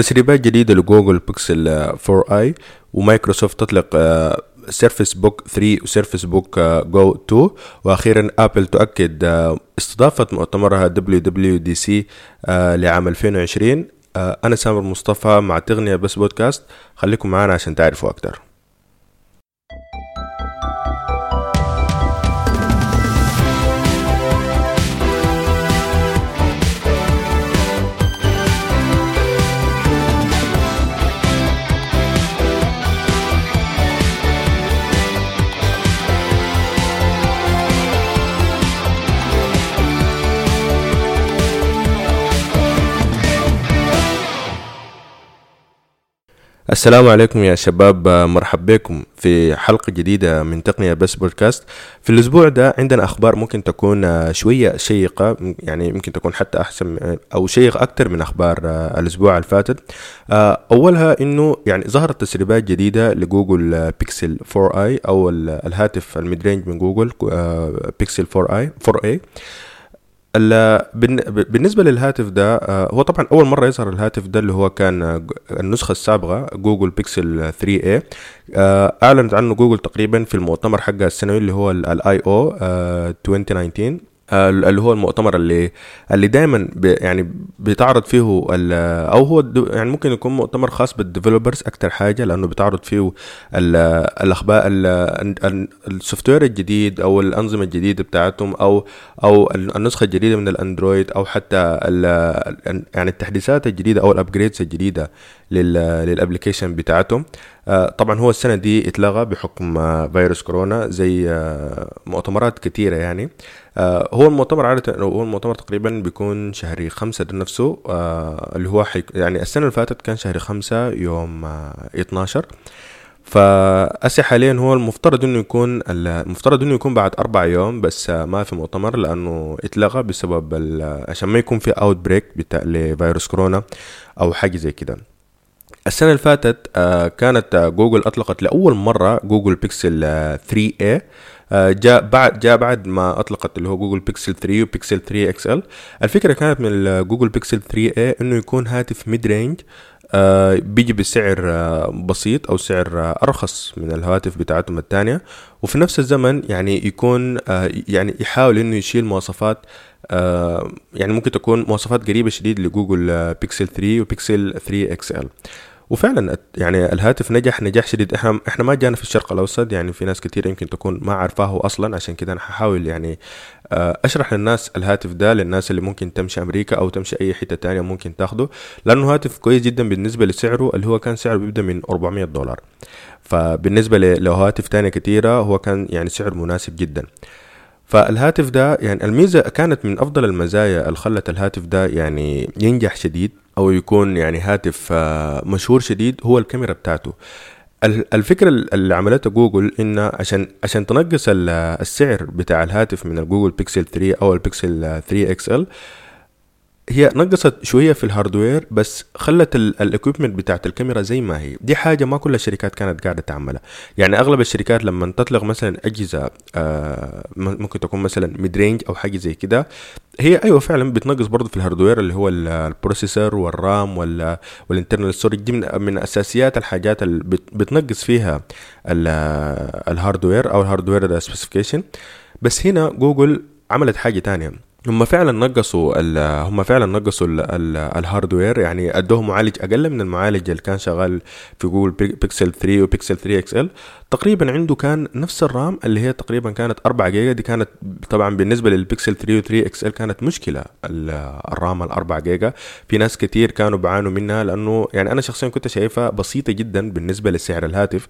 تسريبات جديدة لجوجل بيكسل 4a ومايكروسوفت تطلق Surface Book 3 و Surface Book Go 2 وأخيرا آبل تؤكد آه، استضافة مؤتمرها WWDC آه، لعام 2020 آه، أنا سامر مصطفى مع تقنية بس بودكاست. خليكم معنا عشان تعرفوا أكتر. السلام عليكم يا شباب. مرحب بكم في حلقة جديدة من تقنية بس بودكاست. في الأسبوع ده عندنا أخبار ممكن تكون شوية شيقة يعني ممكن تكون حتى أحسن أو شيق أكتر من أخبار الأسبوع الفاتت. أولها إنه يعني ظهرت تسريبات جديدة لجوجل بيكسل 4a أو الهاتف ال mid من جوجل بيكسل 4a 4a بالنسبة للهاتف ده آه، هو طبعا أول مرة يظهر الهاتف ده اللي هو كان آه، النسخة السابقة جوجل بيكسل 3A آه، أعلنت عنه جوجل تقريبا في المؤتمر حقها السنوي اللي هو ال I/O 2019 آه، اللي هو المؤتمر اللي اللي دايما يعني بتعرض فيه أو هو يعني ممكن يكون مؤتمر خاص بال developers أكتر حاجة لأنه بتعرض فيه الأخبار ال software الجديد أو الأنظمة الجديدة بتاعتهم أو أو النسخة الجديدة من الأندرويد أو حتى يعني التحديثات الجديدة أو ال upgrades الجديدة لل application بتاعتهم. آه، طبعا هو السنة دي اتلغى بحكم آه، فيروس كورونا زي آه، مؤتمرات كثيره يعني. هو المؤتمر عادة هو المؤتمر تقريبا بيكون شهر خمسة نفسه اللي هو حيك يعني السنة اللي فاتت كان شهر خمسة يوم 12 فهسي حاليا هو المفترض إنه يكون المفترض إنه يكون بعد أربع يوم بس ما في مؤتمر لأنه اتلغى بسبب عشان ما يكون في outbreak لفيروس كورونا أو حاجة زي كده. السنة اللي فاتت آه، كانت آه، جوجل أطلقت لأول مرة جوجل بيكسل 3A آه، جاء بعد جاء بعد ما أطلقت اللي هو جوجل بيكسل 3 وبيكسل 3 XL. الفكرة كانت من جوجل بيكسل 3a إنه يكون هاتف mid-range بيجي بسعر بسيط أو سعر أرخص من الهواتف بتاعتهم الثانية وفي نفس الزمن يعني يكون يعني يحاول إنه يشيل مواصفات يعني ممكن تكون مواصفات قريبة شديد لجوجل بيكسل 3 وبيكسل 3 XL. وفعلا يعني الهاتف نجح نجاح شديد. إحنا إحنا ما جانا في الشرق الأوسط يعني في ناس كثير يمكن تكون ما عارفاه أصلا عشان كده أنا ححاول يعني آه، أشرح للناس الهاتف ده للناس اللي ممكن تمشي أمريكا أو تمشي أي حتة تانية ممكن تاخده لأنه هاتف كويس جدا بالنسبة لسعره اللي هو كان سعره بيبدأ من 400 دولار. فبالنسبة لهواتف تانية كثيره هو كان يعني سعر مناسب جدا. فالهاتف ده يعني الميزة كانت من أفضل المزايا اللي خلت الهاتف ده يعني ينجح شديد. أو يكون يعني هاتف آه، مشهور شديد هو الكاميرا بتاعته. الفكرة اللي عملتها جوجل إن عشان عشان تنقص السعر بتاع الهاتف من الجوجل بيكسل 3 أو البيكسل 3 XL هي نقصت شوية في ال hardware بس خلت ال equipment بتاعت الكاميرا زي ما هي. دي حاجة ما كل الشركات كانت قاعدة تعملها. يعني أغلب الشركات لما تطلق مثلا أجهزة آه ممكن تكون مثلا mid-range أو حاجة زي كده هي أيوه فعلا بتنقص برضه في ال hardware اللي هو ال processor والرام وال internal storage دي من, من أساسيات الحاجات اللي بتنقص فيها ال hardware أو ال hardware specification بس هنا جوجل عملت حاجة تانية. هم فعلا نقصوا هم فعلا نقصوا ال hardware يعني ادوه معالج أقل من المعالج اللي كان شغال في جوجل بيكسل 3 وبيكسل 3 XL. تقريبا عنده كان نفس الرام اللي هي تقريبا كانت 4 جيجا. دي كانت طبعا بالنسبة للبيكسل 3 و 3 XL كانت مشكلة الرام ال 4 جيجا. في ناس كتير كانوا بيعانوا منها لأنه يعني أنا شخصيا كنت شايفها بسيطة جدا بالنسبة لسعر الهاتف.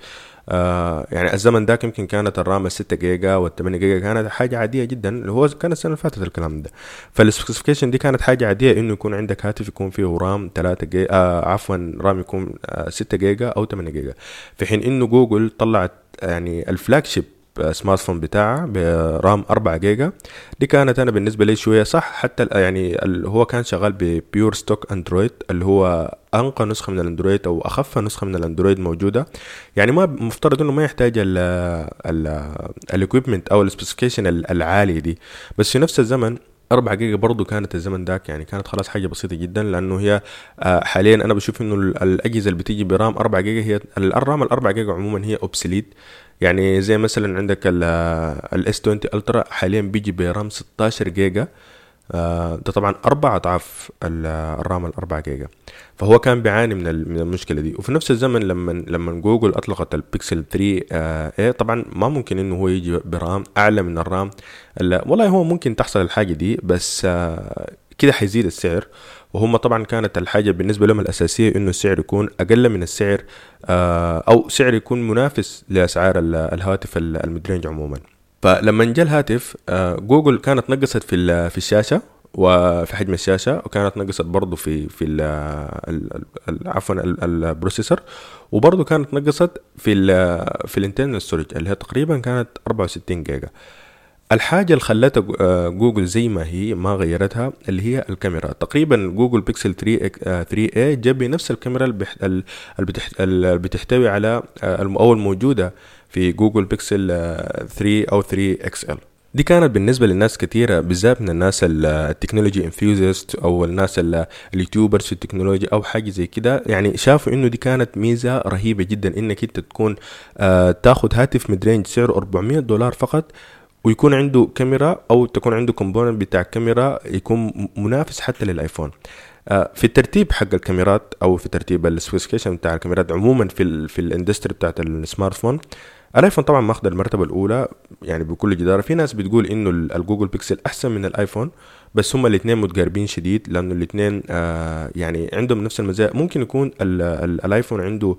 آه يعني الزمن ذاك يمكن كانت الرام 6 جيجا وال 8 جيجا كانت حاجة عادية جدا. اللي هو كان السنة اللي فاتت الكلام ده. فال specification دي كانت حاجة عادية إنه يكون عندك هاتف يكون فيه رام 3 جيجا آه عفوا رام يكون آه 6 جيجا أو 8 جيجا. في حين إنه جوجل طلعت يعني ال flagship smartphone بتاعها برام 4 جيجا. دي كانت أنا بالنسبة لي شوية صح حتى يعني هو كان شغال ب pure stock Android اللي هو أنقى نسخة من الأندرويد أو أخف نسخة من الأندرويد موجودة. يعني ما مفترض إنه ما يحتاج ال equipment أو ال specification العالي دي. بس في نفس الزمن 4 جيجا برضو كانت الزمن داك يعني كانت خلاص حاجة بسيطة جدا لأنه هي آه، حاليا أنا بشوف إنه الأجهزة اللي بتيجي برام 4 جيجا هي الرام ال 4 جيجا عموما هي obsolete يعني زي مثلا عندك ال S20 Ultra حاليا بيجي برام 16 جيجا. آه، ده طبعا أربع أضعاف الرام ال 4 جيجا. فهو كان بيعاني من من المشكلة دي. وفي نفس الزمن لما لما جوجل أطلقت البيكسل 3a طبعا ما ممكن إنه هو يجي برام أعلى من الرام. والله هو ممكن تحصل الحاجة دي بس آه، كده حيزيد السعر. وهم طبعا كانت الحاجة بالنسبة لهم الأساسية إنه السعر يكون أقل من السعر آه، أو سعر يكون منافس لأسعار الهواتف ال mid-range عموما. فلما جاء الهاتف آه، جوجل كانت نقصت في في الشاشة وفي حجم الشاشة وكانت نقصت برضه في في عفوا ال processor وبرضه كانت نقصت في ال في ال internal storage اللي هي تقريبا كانت 64 جيجا. الحاجة اللي خلتها آه، جوجل زي ما هي ما غيرتها اللي هي الكاميرا. تقريبا جوجل بيكسل 3 3 a جا بنفس الكاميرا اللي بتحتوي على آه، أو الموجودة في جوجل بيكسل 3 أو 3 XL. دي كانت بالنسبة للناس كثيره بالذات من الناس ال technology enthusiasts أو الناس ال YouTubers في التكنولوجيا أو حاجة زي كده. يعني شافوا إنه دي كانت ميزة رهيبة جدا إنك أنت تكون آه تاخذ هاتف mid-range سعره 400 دولار فقط ويكون عنده كاميرا أو تكون عنده component بتاع كاميرا يكون منافس حتى للآيفون. آه، في الترتيب حق الكاميرات أو في ترتيب ال specification بتاع الكاميرات عموما في ال في ال industry بتاعت ال smartphone الآيفون طبعا ماخذ المرتبة الأولى يعني بكل جدارة. في ناس بتقول إنه الجوجل بيكسل أحسن من الآيفون بس هما الاثنين متقاربين شديد لأنه الاثنين آه يعني عندهم نفس المزايا. ممكن يكون ال ال الآيفون عنده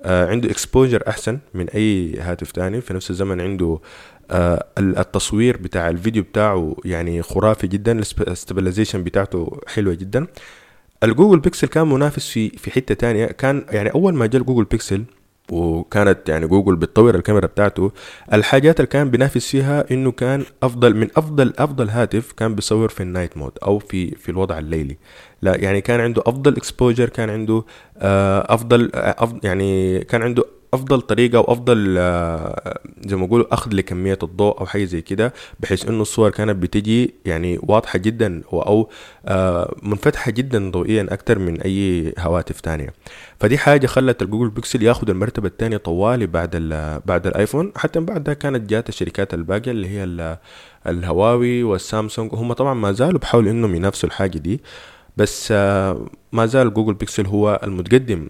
آه عنده exposure أحسن من أي هاتف تاني. في نفس الزمن عنده التصوير بتاع الفيديو بتاعه يعني خرافي جدا ال stabilization بتاعته حلوة جدا. الجوجل بيكسل كان منافس في في حتة تانية. كان يعني أول ما جاء الجوجل بيكسل وكانت يعني جوجل بتطور الكاميرا بتاعته الحاجات اللي كان بينافس فيها إنه كان أفضل من أفضل أفضل هاتف كان بيصور في ال night mode أو في في الوضع الليلي. لا يعني كان عنده أفضل exposure كان عنده آه، أفضل, آه، أفضل يعني كان عنده أفضل طريقة وافضل آه، زي ما أقول أخذ لكمية الضوء أو حاجة زي كده بحيث إنه الصور كانت بتجي يعني واضحة جدا أو آه، منفتحة جدا ضوئيا أكثر من أي هواتف تانية. فدي حاجة خلت الجوجل بيكسل ياخذ المرتبة الثانية طوالي بعد بعد الايفون حتى بعدها كانت جات الشركات الباقية اللي هي الهواوي والسامسونج هم طبعا ما زالوا بحاولوا إنهم ينافسوا الحاجة دي بس آه، ما زال جوجل بيكسل هو المتقدم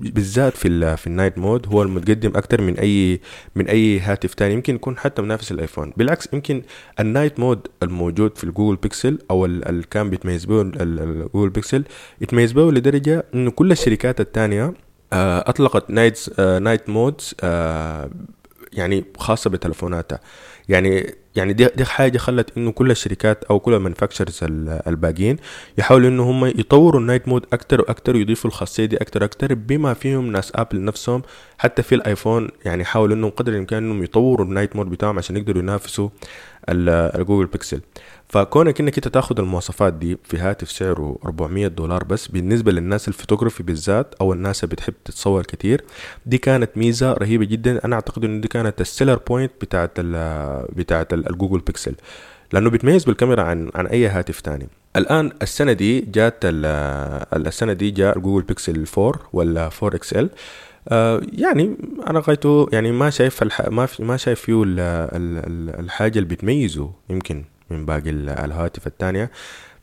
بالذات في في ال night mode هو المتقدم أكثر من اي من أي هاتف تاني يمكن يكون حتى منافس الآيفون. بالعكس يمكن ال night mode الموجود في الجوجل بيكسل أو اللي كان بيتميز به الجوجل بيكسل يتميز به لدرجة إنه كل الشركات الثانية آه، أطلقت night night modes يعني خاصة بتلفوناتها. يعني يعني دي دي حاجة خلت إنه كل الشركات أو كل ال manufacturers الباقيين يحاولوا إنه هم يطوروا ال night mode أكتر وأكتر ويضيفوا الخاصية دي أكتر وأكتر بما فيهم ناس آبل نفسهم. حتى في الآيفون يعني حاولوا إنهم قدر الإمكان إنهم يطوروا ال night mode بتاعهم عشان يقدروا ينافسوا. الجوجل بيكسل. فكونك إنك أنت تاخد المواصفات دي في هاتف سعره 400 دولار بس بالنسبة للناس الفوتوغرافي بالذات أو الناس اللي بتحب تتصور كتير دي كانت ميزة رهيبة جدا. أنا أعتقد ان دي كانت ال seller point بتاعت ال بتاعت الجوجل بيكسل. لأنه بيتميز بالكاميرا عن عن أي هاتف تاني. الآن السنة دي جات السنة دي جاء الجوجل بيكسل 4 ولا 4 XL. يعني أنا غايته يعني ما شايف الح... ما في ما شايف فيه الحاجة اللي بتميزه يمكن من باقي الهواتف الثانية.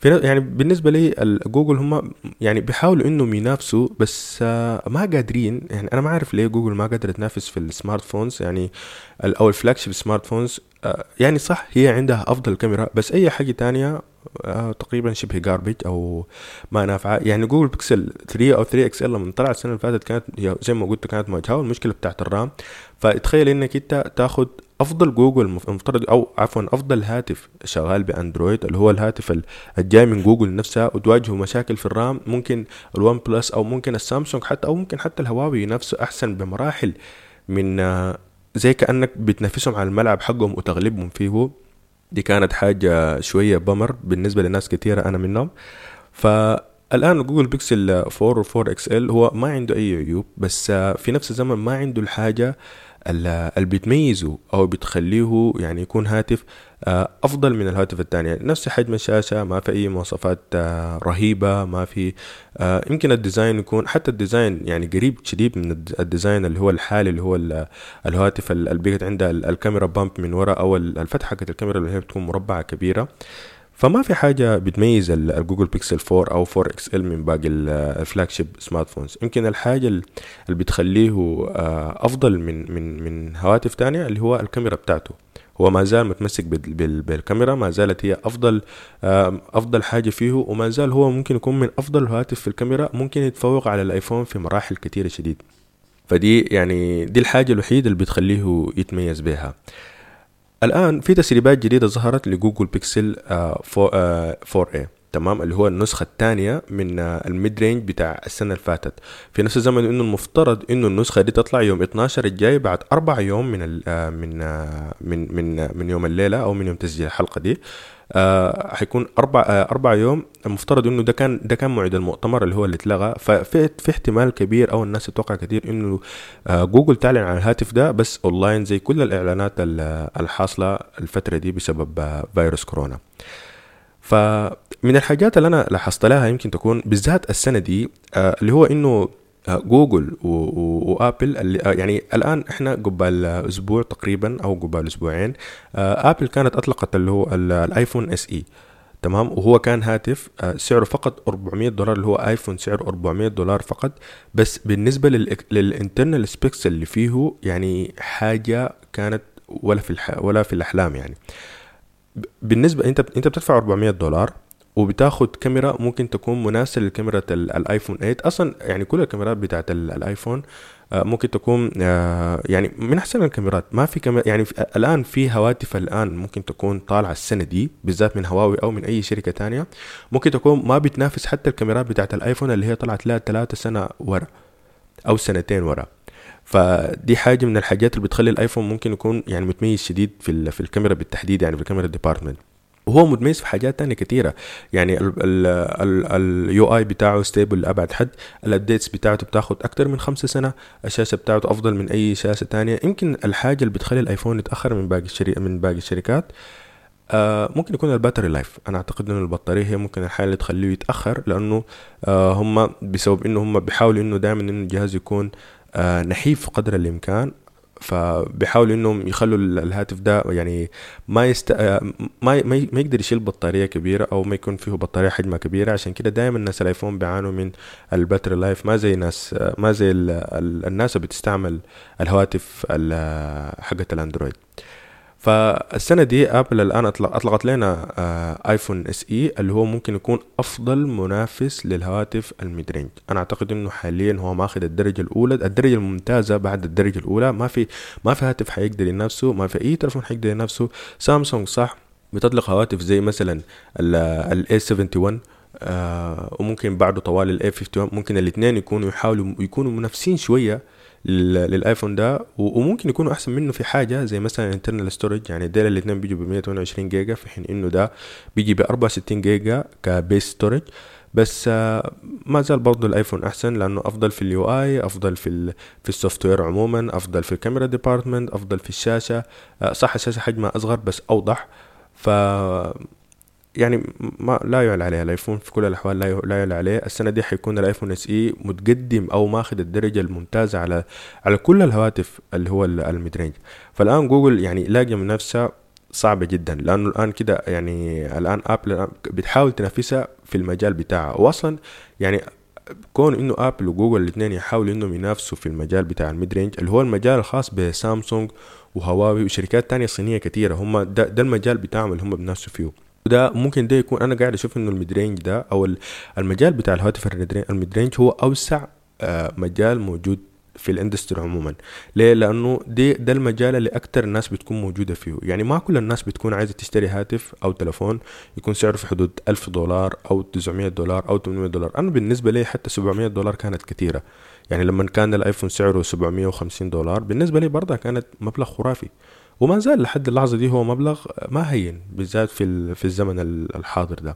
في يعني بالنسبة لي جوجل هم يعني بيحاولوا إنهم ينافسوا بس آه، ما قادرين. يعني أنا ما أعرف ليه جوجل ما قادرة تنافس في ال smartphones يعني أو ال flagship smartphones. يعني صح هي عندها أفضل كاميرا بس أي حاجة تانية آه تقريبا شبه garbage أو ما نافعة. يعني جوجل بيكسل 3 أو 3 XL لما طلعت السنة اللي فاتت كانت زي ما قلت كانت مواجهه المشكلة بتاعت ال RAM. فتخيل إنك أنت تاخد أفضل جوجل المفترض أو عفوا أفضل هاتف شغال بأندرويد اللي هو الهاتف الجاي من جوجل نفسها وتواجهه مشاكل في ال RAM ممكن الوان بلس أو ممكن السامسونج حتى أو ممكن حتى الهواوي نفسه أحسن بمراحل من زي كأنك بتنافسهم على الملعب حقهم وتغلبهم فيه. دي كانت حاجة شوية bummer بالنسبة لناس كثيرة أنا منهم. فالآن جوجل بيكسل 4 و 4 XL هو ما عنده أي عيوب بس في نفس الزمن ما عنده الحاجة اللي بتميزه أو بتخليه يعني يكون هاتف آه، أفضل من الهاتف الثاني نفس حجم الشاشة ما في أي مواصفات آه، رهيبة ما في آه، يمكن ال design يكون حتى ال design يعني قريب شديد من ال design اللي هو الحالي اللي هو الهواتف اللي بقت عندها الكاميرا bump من وراء أو الفتحة حقت الكاميرا اللي هي بتكون مربعة كبيرة. فما في حاجة بتميز الجوجل بيكسل 4 أو 4 XL من باقي ال flagship smartphones يمكن الحاجة اللي بتخليه أفضل من من من هواتف تانية اللي هو الكاميرا بتاعته. هو ما زال متمسك بالكاميرا ما زالت هي أفضل أفضل حاجة فيه وما زال هو ممكن يكون من أفضل الهواتف في الكاميرا ممكن يتفوق على الأيفون في مراحل كثيره شديد. فدي يعني دي الحاجة الوحيدة اللي بتخليه يتميز بها. الآن في تسريبات جديدة ظهرت لجوجل بيكسل 4A تمام اللي هو النسخة الثانية من ال mid-range بتاع السنة اللي فاتت. في نفس الزمن إنه المفترض إنه النسخة دي تطلع يوم 12 الجاي بعد أربع يوم من آه، من آه، من من من يوم الليلة أو من يوم تسجيل الحلقة دي. آه حيكون أربع آه أربع يوم. المفترض إنه ده كان ده كان موعد المؤتمر اللي هو اللي اتلغى. ففي في احتمال كبير أو الناس تتوقع كثير إنه آه جوجل تعلن عن الهاتف ده بس أونلاين زي كل الإعلانات الحاصلة الفترة دي بسبب آه فيروس كورونا. فمن الحاجات اللي أنا لاحظت لها يمكن تكون بالذات السنة دي آه اللي هو إنه آه، جوجل وآبل آه، يعني الآن إحنا قبل أسبوع تقريبا أو قبل أسبوعين آه، آبل كانت أطلقت اللي هو الآيفون SE تمام وهو كان هاتف سعره فقط 400 دولار اللي هو آيفون سعره 400 دولار فقط بس بالنسبة لل internal specs اللي فيه يعني حاجة كانت ولا في. ولا في الأحلام يعني بالنسبة انت انت بتدفع 400 دولار وبتاخد كاميرا ممكن تكون مناسبة لكاميرا الآيفون 8 أصلا يعني كل الكاميرات بتاعت الآيفون آه، ممكن تكون آه، يعني من أحسن الكاميرات. ما في كاميرا يعني الآن في هواتف الآن ممكن تكون طالعة السنة دي بالذات من هواوي أو من أي شركة تانية ممكن تكون ما بتنافس حتى الكاميرات بتاعت الآيفون اللي هي طلعت لها ثلاثة سنة ورا أو سنتين ورا. فدي حاجة من الحاجات اللي بتخلي الآيفون ممكن يكون يعني متميز شديد في في الكاميرا بالتحديد يعني في ال camera department وهو متميز في حاجات تانية كتيرة. يعني ال UI بتاعه stable لأبعد حد. ال updates بتاعته بتاخد أكتر من خمسة سنة. الشاشة بتاعته أفضل من أي شاشة تانية. يمكن الحاجة اللي بتخلي الآيفون يتأخر من باقي الشري... من باقي الشركات آه ممكن يكون ال battery life. أنا أعتقد إنه البطارية هي ممكن الحاجة اللي تخليه يتأخر لأنه آه هم بسبب إنه هم بيحاولوا إنه دائما إنه الجهاز يكون نحيف قدر الإمكان فبيحاولوا إنهم يخلوا الهاتف ده يعني ما يست ما ما يقدر يشيل بطارية كبيرة أو ما يكون فيه بطارية حجمها كبيرة. عشان كده دائما الناس الآيفون بيعانوا من ال battery life. ما زي ناس ما زي الناس اللي بتستعمل الهواتف حقت الأندرويد. فالسنة دي ابل الآن أطلقت لنا آيفون SE اللي هو ممكن يكون أفضل منافس للهواتف ال mid range أنا أعتقد إنه حاليا هو ماخذ الدرجة الأولى الدرجة الممتازة بعد الدرجة الأولى. ما في ما في هاتف حيقدر ينافسه ما في أي تلفون حيقدر ينافسه. سامسونج صح بتطلق هواتف زي مثلا ال A71 آه وممكن بعده طوالي ال A51. ممكن الاثنين يكونوا يحاولوا يكونوا منافسين شوية. للآيفون ده وممكن يكونوا أحسن منه في حاجة زي مثلا internal storage يعني ديل الاثنين بيجوا ب 128 جيجا في حين إنه ده بيجي ب 64 جيجا ك base storage بس آه، ما زال برضه الآيفون أحسن لأنه أفضل في ال UI أفضل في في ال software عموما أفضل في ال camera department أفضل في الشاشة. آه، صح الشاشة حجمها أصغر بس أوضح. ف يعني ما لا يعلى عليه الآيفون في كل الأحوال لا لا يعلى عليه. السنة دي حيكون الآيفون SE متقدم أو ماخذ الدرجة الممتازة على على كل الهواتف اللي هو ال mid range فالآن جوجل يعني لاقية منافسة صعبة جدا لأنه الآن كده يعني الآن ابل بتحاول تنافسها في المجال بتاعها. واصلا يعني كون إنه ابل وجوجل الاثنين يحاولوا إنهم ينافسوا في المجال بتاع ال mid range اللي هو المجال الخاص بسامسونج وهواوي وشركات تانية صينية كتيرة هم ده, ده المجال بتاعهم اللي هم بينافسوا فيه. وده ممكن ده يكون أنا قاعد أشوف إنه ال mid range ده أو المجال بتاع الهواتف ال mid range هو أوسع آه، مجال موجود في ال industry عموما. ليه؟ لأنه دي ده المجال اللي أكتر الناس بتكون موجودة فيه. يعني ما كل الناس بتكون عايزة تشتري هاتف أو تلفون يكون سعره في حدود 1000 دولار أو 900 دولار أو 800 دولار. أنا بالنسبة لي حتى 700 دولار كانت كثيره يعني لما كان الآيفون سعره 750 دولار بالنسبة لي برضه كانت مبلغ خرافي. وما زال لحد اللحظة دي هو مبلغ ما هين بالذات في في الزمن الحاضر ده.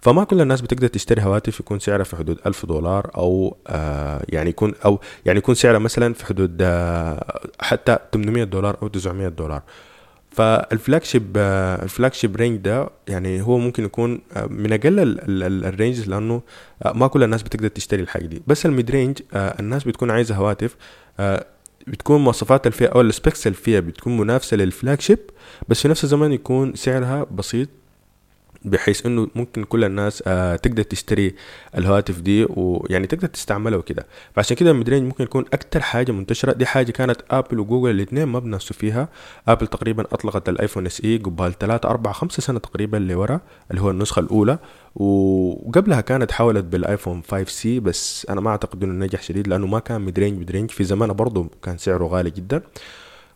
فما كل الناس بتقدر تشتري هواتف يكون سعرها في حدود ألف دولار أو آه يعني يكون أو يعني يكون سعرها مثلا في حدود آه حتى 800 دولار أو 900 دولار. فال flagship ال flagship range ده يعني هو ممكن يكون آه، من أقل ال range لأنه آه، ما كل الناس بتقدر تشتري الحاجة دي. بس ال mid range آه، الناس بتكون عايزة هواتف بتكون مواصفات الفئة أو ال specs الفئة بتكون منافسة لل flagship بس في نفس الزمن يكون سعرها بسيط بحيث إنه ممكن كل الناس آه تقدر تشتري الهواتف دي ويعني تقدر تستعملها وكده. فعشان كده ال mid ممكن يكون أكتر حاجة منتشرة. دي حاجة كانت ابل وجوجل الاثنين ما بينافسوا فيها. ابل تقريبا أطلقت الآيفون SE قبل 3 4 5 سنة تقريبا لورا اللي هو النسخة الأولى. وقبلها كانت حاولت بالآيفون 5C بس أنا ما أعتقد إنه نجح شديد لأنه ما كان mid range mid range في زمانه برضه كان سعره غالي جدا.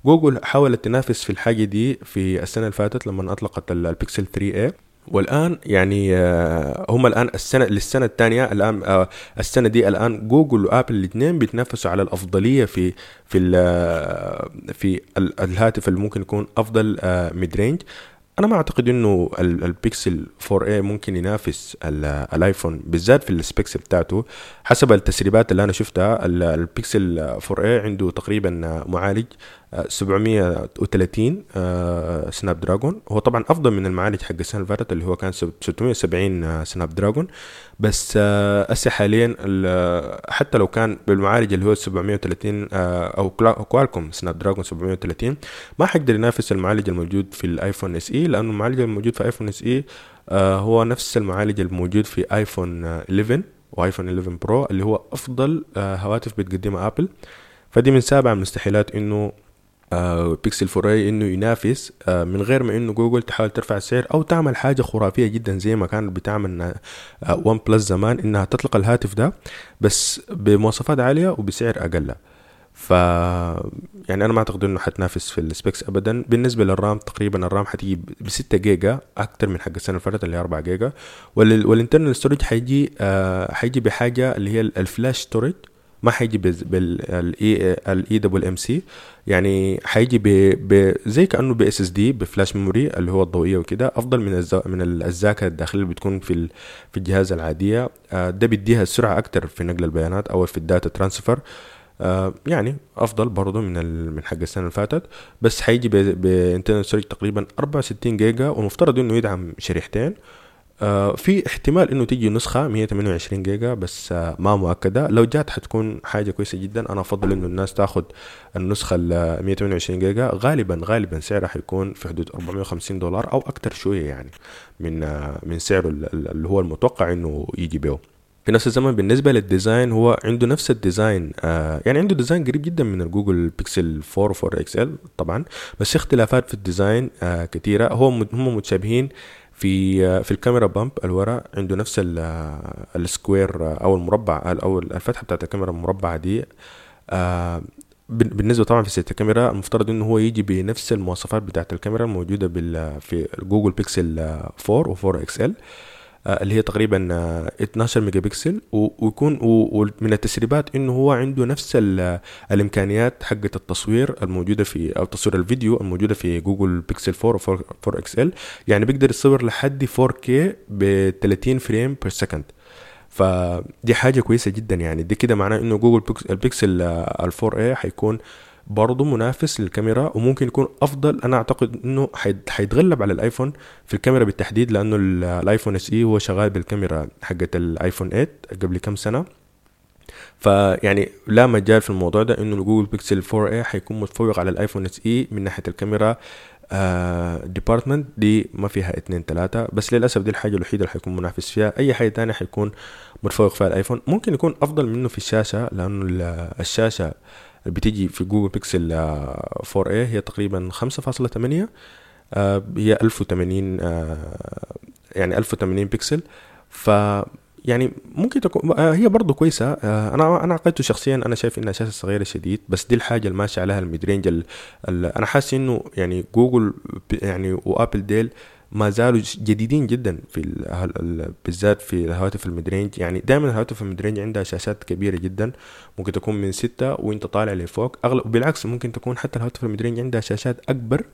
جوجل حاولت تنافس في الحاجة دي في السنة اللي فاتت لما أطلقت البيكسل 3a. والآن يعني آه، هم الآن السنة للسنة الثانية الآن آه، السنة دي الآن جوجل وآبل الاثنين بيتنافسوا على الأفضلية في في آه، في الهاتف اللي ممكن يكون أفضل mid range أنا ما أعتقد إنه البيكسل 4a ممكن ينافس الايفون بالذات في ال specs بتاعته. حسب التسريبات اللي أنا شفتها البيكسل 4a عنده تقريبا معالج. 730 آه، سناب دراجون. هو طبعا أفضل من المعالج حق السنة اللي فاتت اللي هو كان 670 آه، سناب دراجون. بس آه، هسه حاليا حتى لو كان بالمعالج اللي هو 730 أو كوالكوم سناب دراجون 730 ما حيقدر ينافس المعالج الموجود في الآيفون SE لأنه المعالج الموجود في آيفون SE هو نفس المعالج الموجود في آيفون 11 وآيفون 11 برو اللي هو أفضل هواتف بتقدمها آبل. فدي من سابع المستحيلات إنه بيكسل 4 إنه ينافس آه من غير ما إنه جوجل تحاول ترفع السعر أو تعمل حاجة خرافية جدا زي ما كانت بتعمل ون آه بلس زمان إنها تطلق الهاتف ده بس بمواصفات عالية وبسعر أقل. ف يعني أنا ما أعتقد إنه حتنافس في ال specs ابدا. بالنسبة لل RAM تقريبا ال RAM حتيجي ب 6 جيجا أكتر من حق السنة اللي فاتت اللي هي 4 جيجا. وال internal storage حيجي آه حيجي بحاجة اللي هي ال flash storage ما حيجي بالاي الاي دبل ام سي يعني حيجي زي كأنه ب SSD ب flash memory اللي هو الضوئية وكده. أفضل من الزا من الذاكره الداخلية اللي بتكون في في الجهاز العادية. آه، ده بيديها سرعة أكتر في نقل البيانات أو في ال data transfer آه يعني أفضل برضه من من حق السنة اللي فاتت. بس حيجي ب internal storage تقريبا 64 جيجا والمفترض إنه يدعم شريحتين. في احتمال إنه تيجي نسخة 128 جيجا بس آه ما مؤكدة. لو جات حتكون حاجة كويسة جدا. أنا أفضل إنه الناس تاخد النسخة ال 128 جيجا. غالبا غالبا سعرها حيكون في حدود 450 دولار أو أكتر شوية يعني من آه من سعره اللي هو المتوقع إنه يجي به. في نفس الزمن بالنسبة لل design هو عنده نفس ال design آه يعني عنده design قريب جدا من الجوجل بيكسل 4 و 4 XL طبعا بس اختلافات في ال design آه كثيرة هو هم متشابهين في في الكاميرا bump الورا عنده نفس ال square أو المربع أو الفتحة بتاعت الكاميرا المربعة دي آه، بالنسبة طبعا في set الكاميرا المفترض إنه هو يجي بنفس المواصفات بتاعت الكاميرا الموجودة في جوجل بيكسل 4 و4 XL. اللي هي تقريبا 12 ميجا بكسل ويكون ومن التسريبات إنه هو عنده نفس الإمكانيات حقة التصوير الموجودة في أو تصوير الفيديو الموجودة في جوجل بيكسل 4 و 4 XL. يعني بيقدر يصور لحد 4K ب 30 frame per second فدي حاجة كويسة جدا يعني. دي كده معناه إنه جوجل البيكسل ال 4 a حيكون برضه منافس للكاميرا وممكن يكون أفضل أنا أعتقد إنه حيتغلب على الآيفون في الكاميرا بالتحديد لأنه الآيفون SE هو شغال بالكاميرا حقت الآيفون 8 قبل كم سنة. فيعني لا مجال في الموضوع ده إنه جوجل بيكسل 4 a حيكون متفوق على الآيفون SE من ناحية ال camera department آه دي ما فيها اتنين تلاتة بس للأسف دي الحاجة الوحيدة اللي حيكون منافس فيها. أي حاجة تانية حيكون متفوق فيها الآيفون. ممكن يكون أفضل منه في الشاشة لأنه الشاشة بتيجي في جوجل بيكسل 4 a هي تقريبا 5.8 آه، هي 1080 آه، يعني 1080 بكسل ف يعني ممكن تكون آه، هي برضه كويسة. أنا أنا أعتقد شخصيا أنا شايف إنها شاشة صغيرة شديد بس دي الحاجة اللي ماشي عليها ال mid range أنا حاسس إنه يعني جوجل يعني وآبل ديل ما زالوا جديدين جدا في بالذات في الهواتف ال mid range. يعني دائما الهواتف ال mid range عندها شاشات كبيرة جدا ممكن تكون من ستة وانت طالع لفوق. اغلب بالعكس ممكن تكون حتى الهواتف ال mid range عندها شاشات أكبر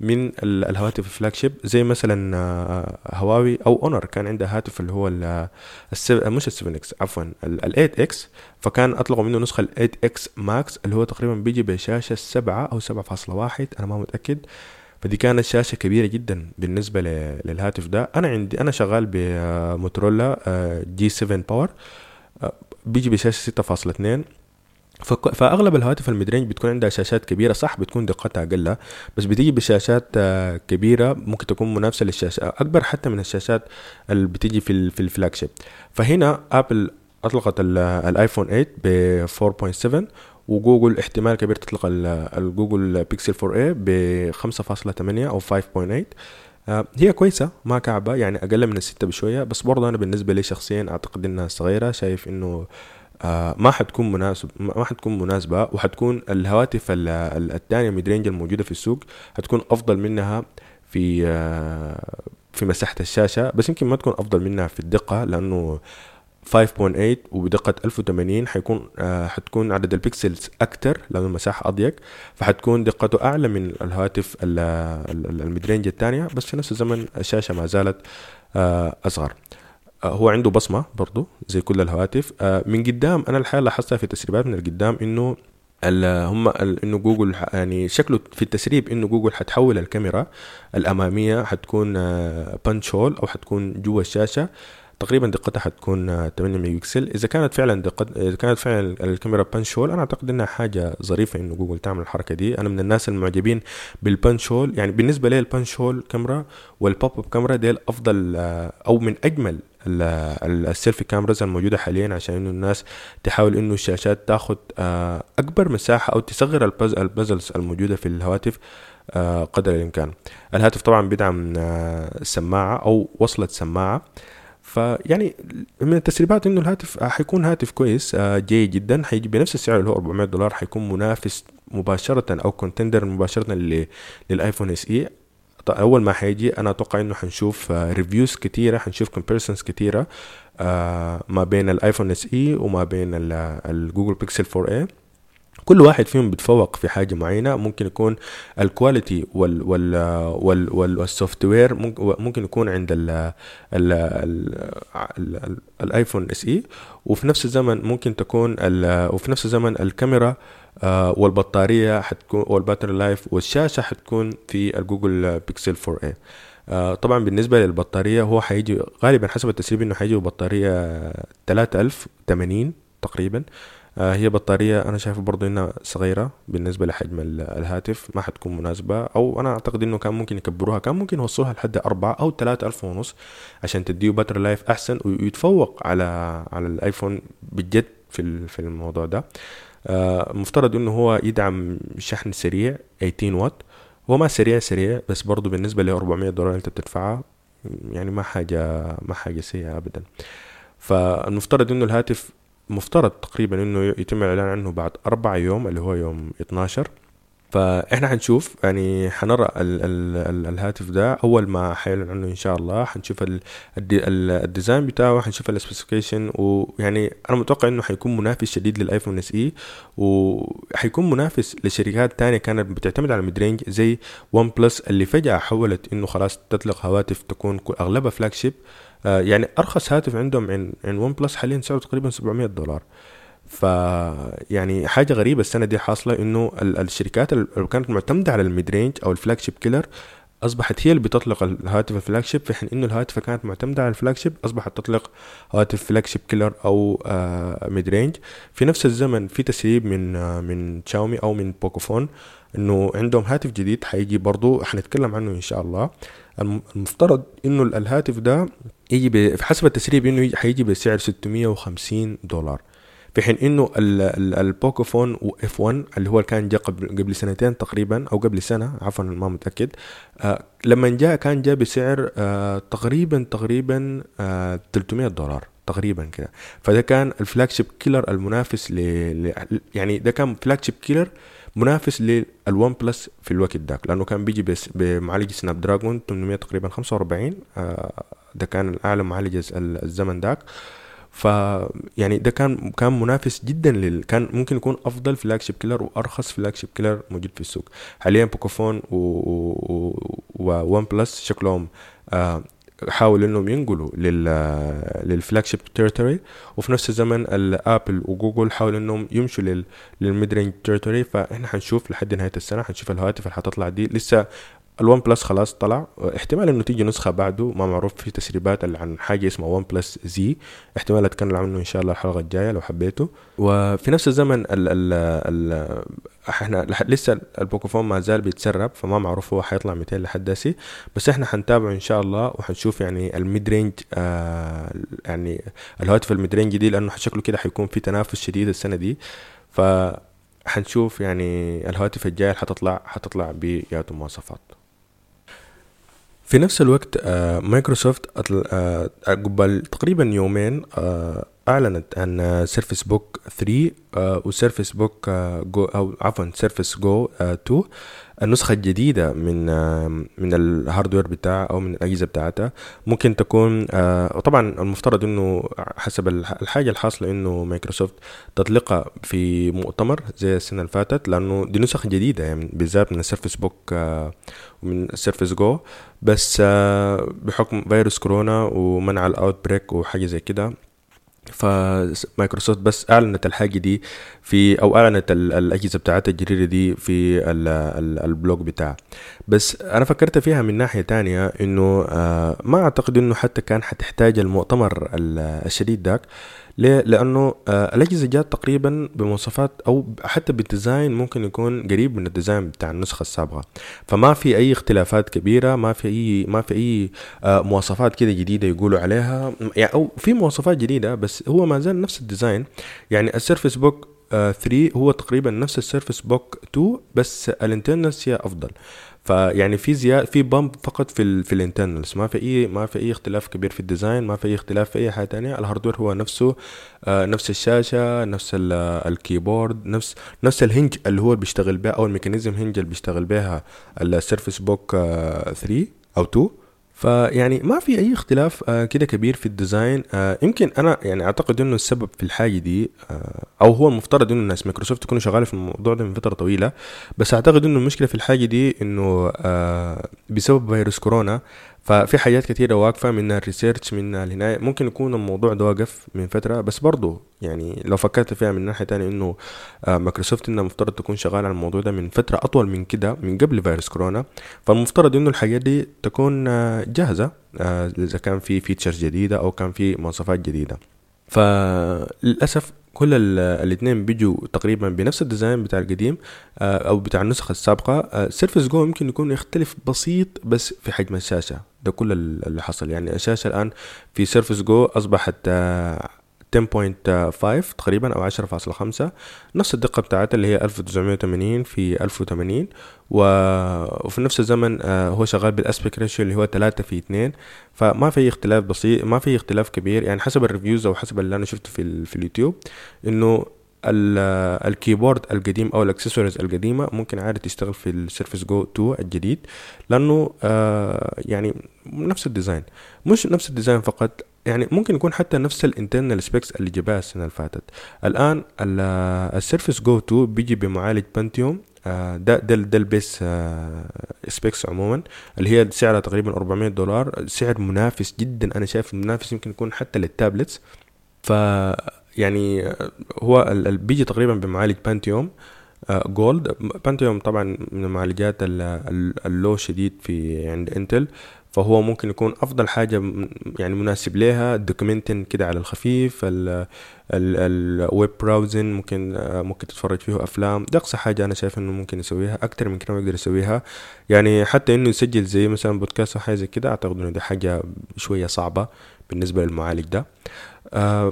من الهواتف ال flagship زي مثلا آه، هواوي أو أونر. كان عندها هاتف اللي هو مش ال 7X عفوا ال 8X فكان أطلقوا منه نسخة ال 8X Max اللي هو تقريبا بيجي بشاشة 7 أو 7.1 أنا ما متأكد. فدي كانت شاشة كبيرة جدا بالنسبة للهاتف ده. أنا عندي أنا شغال بموتورولا G7 Power بيجي بشاشة 6.2 فأغلب الهواتف ال mid range بتكون عندها شاشات كبيرة صح بتكون دقتها أقل بس بتيجي بشاشات آه، كبيرة ممكن تكون منافسة للشاشة أكبر حتى من الشاشات اللي بتيجي في في ال flagship فهنا ابل أطلقت الآيفون 8 ب 4.7 وجوجل احتمال كبير تطلق الجوجل بيكسل 4 a ب 5.8 أو 5.8 آه، هي كويسة ما كعبة يعني أقل من الستة بشوية بس برضه أنا بالنسبة لي شخصيا أعتقد إنها صغيرة شايف إنه آه ما حتكون مناسب ما حتكون مناسبة وحتكون الهواتف الثانية mid range الموجودة في السوق حتكون أفضل منها في آه في مساحة الشاشة بس يمكن ما تكون أفضل منها في الدقة لأنه 5.8 وبدقة 1080 حيكون آه حتكون عدد ال pixels أكتر لأنه المساحة أضيق فحتكون دقته أعلى من الهواتف ال mid range الثانية بس في نفس الزمن الشاشة ما زالت آه أصغر. آه هو عنده بصمة برضو زي كل الهواتف. آه من قدام أنا الحقيقة لاحظتها في التسريبات من القدام إنه هم إنه جوجل يعني شكله في التسريب إنه جوجل حتحول الكاميرا الأمامية حتكون punch hole أو حتكون جوا الشاشة. تقريبا دقتها حتكون 8 ميجا بكسل. إذا كانت فعلا دقة إذا كانت فعلا الكاميرا punch hole أنا أعتقد إنها حاجة ظريفة إنه جوجل تعمل الحركة دي. أنا من الناس المعجبين بال punch hole يعني بالنسبة لي ال punch hole camera وال pop up camera دي أفضل أو من أجمل ال selfie cameras الموجودة حاليا عشان إنه الناس تحاول إنه الشاشات تاخد آه، أكبر مساحة أو تصغر ال bezels الموجودة في الهواتف آه، قدر الإمكان. الهاتف طبعا بيدعم آه، سماعة أو وصلة سماعة. فيعني من التسريبات إنه الهاتف حيكون هاتف كويس جيد جدا حيجي بنفس السعر اللي هو 400 دولار حيكون منافس مباشرة أو contender مباشرة للآيفون SE. أول ما حيجي أنا أتوقع إنه حنشوف reviews آه، كتيرة حنشوف comparisons كتيرة آه، ما بين الآيفون SE وما بين الجوجل بيكسل 4 a كل واحد فيهم بيتفوق في حاجة معينة. ممكن يكون ال quality وال وال وال وال software ممكن يكون عند ال ال ال الايفون SE وفي نفس الزمن ممكن تكون وفي نفس الزمن الكاميرا آه، والبطارية حتكون وال battery life والشاشة حتكون في الجوجل بيكسل 4 a. آه، طبعا بالنسبة للبطارية هو حيجي غالبا حسب التسريب إنه حيجي ببطارية 3080 تقريبا. آه، هي بطارية أنا شايفه برضو إنها صغيرة بالنسبة لحجم الهاتف ما حتكون مناسبة أو أنا أعتقد إنه كان ممكن يكبروها كان ممكن يوصلوها لحد أربعة أو ثلاثة ألف ونص عشان تديه battery life أحسن ويتفوق على على الآيفون بجد في في الموضوع ده. آه، مفترض إنه هو يدعم شحن سريع 18 واط هو ما سريع سريع بس برضه بالنسبة ل 400 دولار أنت بتدفعها يعني ما حاجة ما حاجة سيئة ابدا. فالمفترض إنه الهاتف مفترض تقريبا إنه يتم الإعلان عنه بعد أربع يوم اللي هو يوم 12 فإحنا حنشوف يعني حنرى ال ال ال الهاتف ده أول ما حيعلن عنه إن شاء الله. حنشوف ال ال design بتاعه حنشوف ال specification ويعني أنا متوقع إنه حيكون منافس شديد للآيفون إس إي وحيكون منافس لشركات تانية كانت بتعتمد على ال mid-range زي ون بلس اللي فجأة حولت إنه خلاص تطلق هواتف تكون أغلبها flagship يعني أرخص هاتف عندهم عن عن ون بلس حاليا سعره تقريبا 700 دولار. ف يعني حاجة غريبة السنة دي حاصلة إنه الشركات اللي كانت معتمدة على ال mid-range أو ال flagship killer أصبحت هي اللي بتطلق الهاتف ال flagship في حين إنه الهاتف كانت معتمدة على ال flagship أصبحت تطلق هاتف flagship killer أو آه mid-range. في نفس الزمن في تسريب من آه من شاومي أو من بوكوفون إنه عندهم هاتف جديد حيجي برضو حنتكلم عنه إن شاء الله. المفترض إنه الهاتف ده يجي حسب التسريب إنه حيجي بسعر 650 دولار في حين إنه البوكوفون F1 اللي هو كان جاء قبل قبل سنتين تقريبا أو قبل سنة عفوا ما متأكد آه لما جاء كان جاء بسعر آه تقريبا تقريبا آه 300 دولار تقريبا كده فده كان ال flagship killer المنافس. ل... يعني ده كان flagship killer منافس للون بلس في الوقت داك لأنه كان بيجي بس بمعالج سناب دراجون 800 تقريبا 45 آه ده كان أعلى معالج الزمن داك ف يعني ده كان كان منافس جدا لل كان ممكن يكون أفضل flagship killer وأرخص flagship killer موجود في السوق. حاليا بوكوفون وون بلس شكلهم آه حاولوا إنهم ينقلوا لل لل flagship territory وفي نفس الزمن الابل وجوجل حاولوا إنهم يمشوا لل لل mid-range territory فإحنا حنشوف لحد نهاية السنة حنشوف الهواتف اللي حتطلع دي. لسه الون بلس خلاص طلع. احتمال إنه تيجي نسخة بعده ما معروف في تسريبات عن حاجة اسمها ون بلس Z احتمال اتكلم عنه إن شاء الله الحلقة الجاية لو حبيته. وفي نفس الزمن ال ال ال إحنا لسه البوكوفون ما زال بيتسرب فما معروف هو حيطلع متين لحد دحسي. بس إحنا حنتابعه إن شاء الله وحنشوف يعني ال mid-range آه يعني الهواتف ال mid-range دي لأنه شكله كده حيكون في تنافس شديد السنة دي. ف حنشوف يعني الهواتف الجايه حتطلع حتطلع بياتو مواصفات. في نفس الوقت آه مايكروسوفت آه قبل تقريبا يومين آه اعلنت عن سيرفيس بوك 3 وسيرفيس بوك جو أو عفوا سيرفيس جو 2 النسخة الجديدة من من ال hardware بتاعها أو من الأجهزة بتاعتها ممكن تكون طبعا المفترض إنه حسب الحاجة الحاصلة إنه مايكروسوفت تطلقها في مؤتمر زي السنة اللي فاتت لأنه دي نسخ جديدة يعني بالذات من السيرفيس بوك ومن السيرفيس جو بس بحكم فيروس كورونا ومنع ال outbreak وحاجة زي كده فمايكروسوفت بس أعلنت الحاجة دي في أو أعلنت الأجهزة بتاعتها الجديده دي في ال blog بتاعها. بس أنا فكرت فيها من ناحية تانية إنه ما أعتقد إنه حتى كان حتحتاج المؤتمر الشديد داك. ليه؟ لأنه آه الأجهزة جات تقريبا بمواصفات أو حتى بال design ممكن يكون قريب من ال design بتاع النسخة السابقة. فما في أي اختلافات كبيرة ما في أي ما في أي آه مواصفات كده جديدة يقولوا عليها. يعني أو في مواصفات جديدة بس هو ما زال نفس ال design. يعني السيرفس بوك 3 هو تقريبا نفس السيرفس بوك 2 بس ال internals هي أفضل. فيعني في زيادة في bump فقط في ال في ال internals ما في اي ما في أي اختلاف كبير في ال design ما في أي اختلاف في أي حاجة تانية. ال hardware هو نفسه آه نفس الشاشة نفس ال keyboard نفس نفس ال hinge اللي هو بيشتغل بها أو ال mechanism hinge اللي بيشتغل بها السيرفس بوك 3 أو 2 فيعني ما في أي اختلاف آه كده كبير في ال design. آه يمكن أنا يعني أعتقد إنه السبب في الحاجة دي آه أو هو المفترض إنه الناس مايكروسوفت يكونوا شغالة في الموضوع ده من فترة طويلة. بس أعتقد إنه المشكلة في الحاجة دي إنه بسبب فيروس كورونا ففي حاجات كتيرة واقفة من ال research من الهناية ممكن يكون الموضوع ده واقف من فترة بس برضو يعني لو فكرت فيها من ناحية تانية إنه آه مايكروسوفت إنها مفترض تكون شغالة على الموضوع ده من فترة أطول من كده من قبل فيروس كورونا. فالمفترض إنه الحاجات دي تكون آه جاهزة آه إذا كان في features جديدة أو كان في مواصفات جديدة. فللأسف كل الاثنين بيجوا تقريبا بنفس ال design بتاع القديم أو بتاع النسخة السابقة. سيرفس جو يمكن يكون يختلف بسيط بس في حجم الشاشة. ده كل اللي حصل. يعني الشاشه الآن في سيرفس جو أصبحت 10.5 تقريبا أو 10.5 نفس الدقة بتاعتها اللي هي 1980 في 1080 و... وفي نفس الزمن هو شغال بال aspect ratio اللي هو 3 في 2 فما في اختلاف بسيط ما في اختلاف كبير. يعني حسب ال reviews أو حسب اللي أنا شفته في. في اليوتيوب إنه ال keyboard القديم أو الاكسسوارز القديمة ممكن عادي تشتغل في السيرفس جو 2 الجديد لأنه آه يعني نفس ال design مش نفس ال design فقط يعني ممكن يكون حتى نفس ال internal specs اللي جابها السنة اللي فاتت. الآن ال Surface Go 2 بيجي بمعالج Pentium ده ده ده ال base specs عموما اللي هي سعرها تقريبا 400 دولار سعر منافس جدا. أنا شايف منافس يمكن يكون حتى لل tablets ف يعني هو بيجي تقريبا بمعالج Pentium Gold Pentium طبعا من المعالجات ال low شديد في عند Intel فهو ممكن يكون أفضل حاجة يعني مناسب لها documenting كده على الخفيف ال web browsing ممكن ممكن تتفرج فيه أفلام. دي أقصى حاجة أنا شايف إنه ممكن يسويها أكتر من كده ما يقدر يسويها. يعني حتى إنه يسجل زي مثلا بودكاست أو حاجة زي كده أعتقد إنه دي حاجة شوية صعبة بالنسبة للمعالج ده.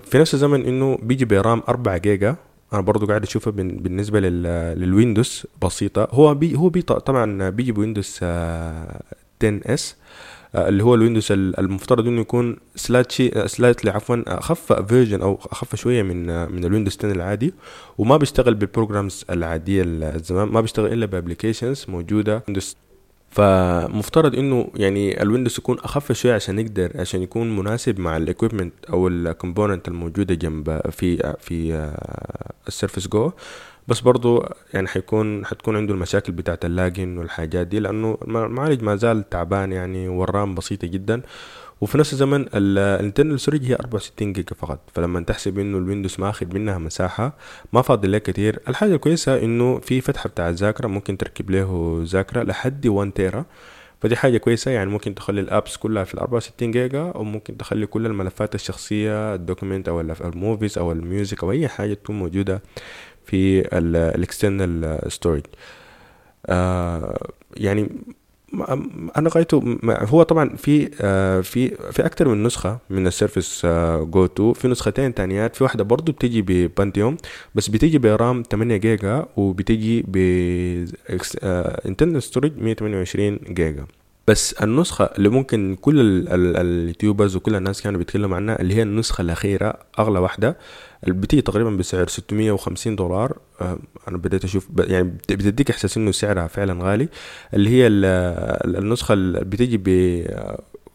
في نفس الزمن إنه بيجي ب RAM 4 جيجا. أنا برضو قاعد أشوفها بالنسبة لل Windows بسيطة. هو بي هو بي طبعا بيجي ب Windows 10 S آه، اللي هو ال Windows المفترض إنه يكون slightly slightly عفوا أخف version أو أخف شوية من من ال Windows 10 العادي. وما بيشتغل بال programs العادية الزمان ما بيشتغل إلا ب applications موجودة. Windows فمفترض إنه يعني ال Windows يكون أخف شوية عشان يقدر عشان يكون مناسب مع ال equipment أو ال component الموجودة جنب في في ال Surface Go بس برضو يعني حيكون حتكون عنده المشاكل بتاعت ال lagging والحاجات دي لأنه المعالج ما زال تعبان يعني وال RAM بسيطة جدا. وفي نفس الزمن ال internal storage هي 64 جيجا فقط. فلما تحسب إنه ال Windows ماخذ منها مساحة ما فاضل لك كتير. الحاجة الكويسة إنه في فتحة بتاع الذاكرة ممكن تركب له ذاكرة لحد 1 تيرا فدي حاجة كويسة يعني ممكن تخلي ال apps كلها في ال 64 جيجا أو ممكن تخلي كل الملفات الشخصية ال document أو ال movies أو ال music أو أي حاجة تكون موجودة في ال external storage آه، يعني أنا غايته هو طبعا في آه، في في أكثر من نسخة من ال Surface Go two. في نسختين تانيات. في واحدة برضو بتيجي ب Pentium بس بتيجي ب RAM 8 جيجا وبتيجي ب internal storage 128 جيجا. بس النسخة اللي ممكن كل ال YouTubers وكل الناس كانوا بيتكلموا عنها اللي هي النسخة الأخيرة أغلى واحدة اللي بتيجي تقريبا بسعر 650 دولار. آه، أنا بديت أشوف يعني بتديك إحساس إنه سعرها فعلا غالي. اللي هي النسخة اللي بتيجي ب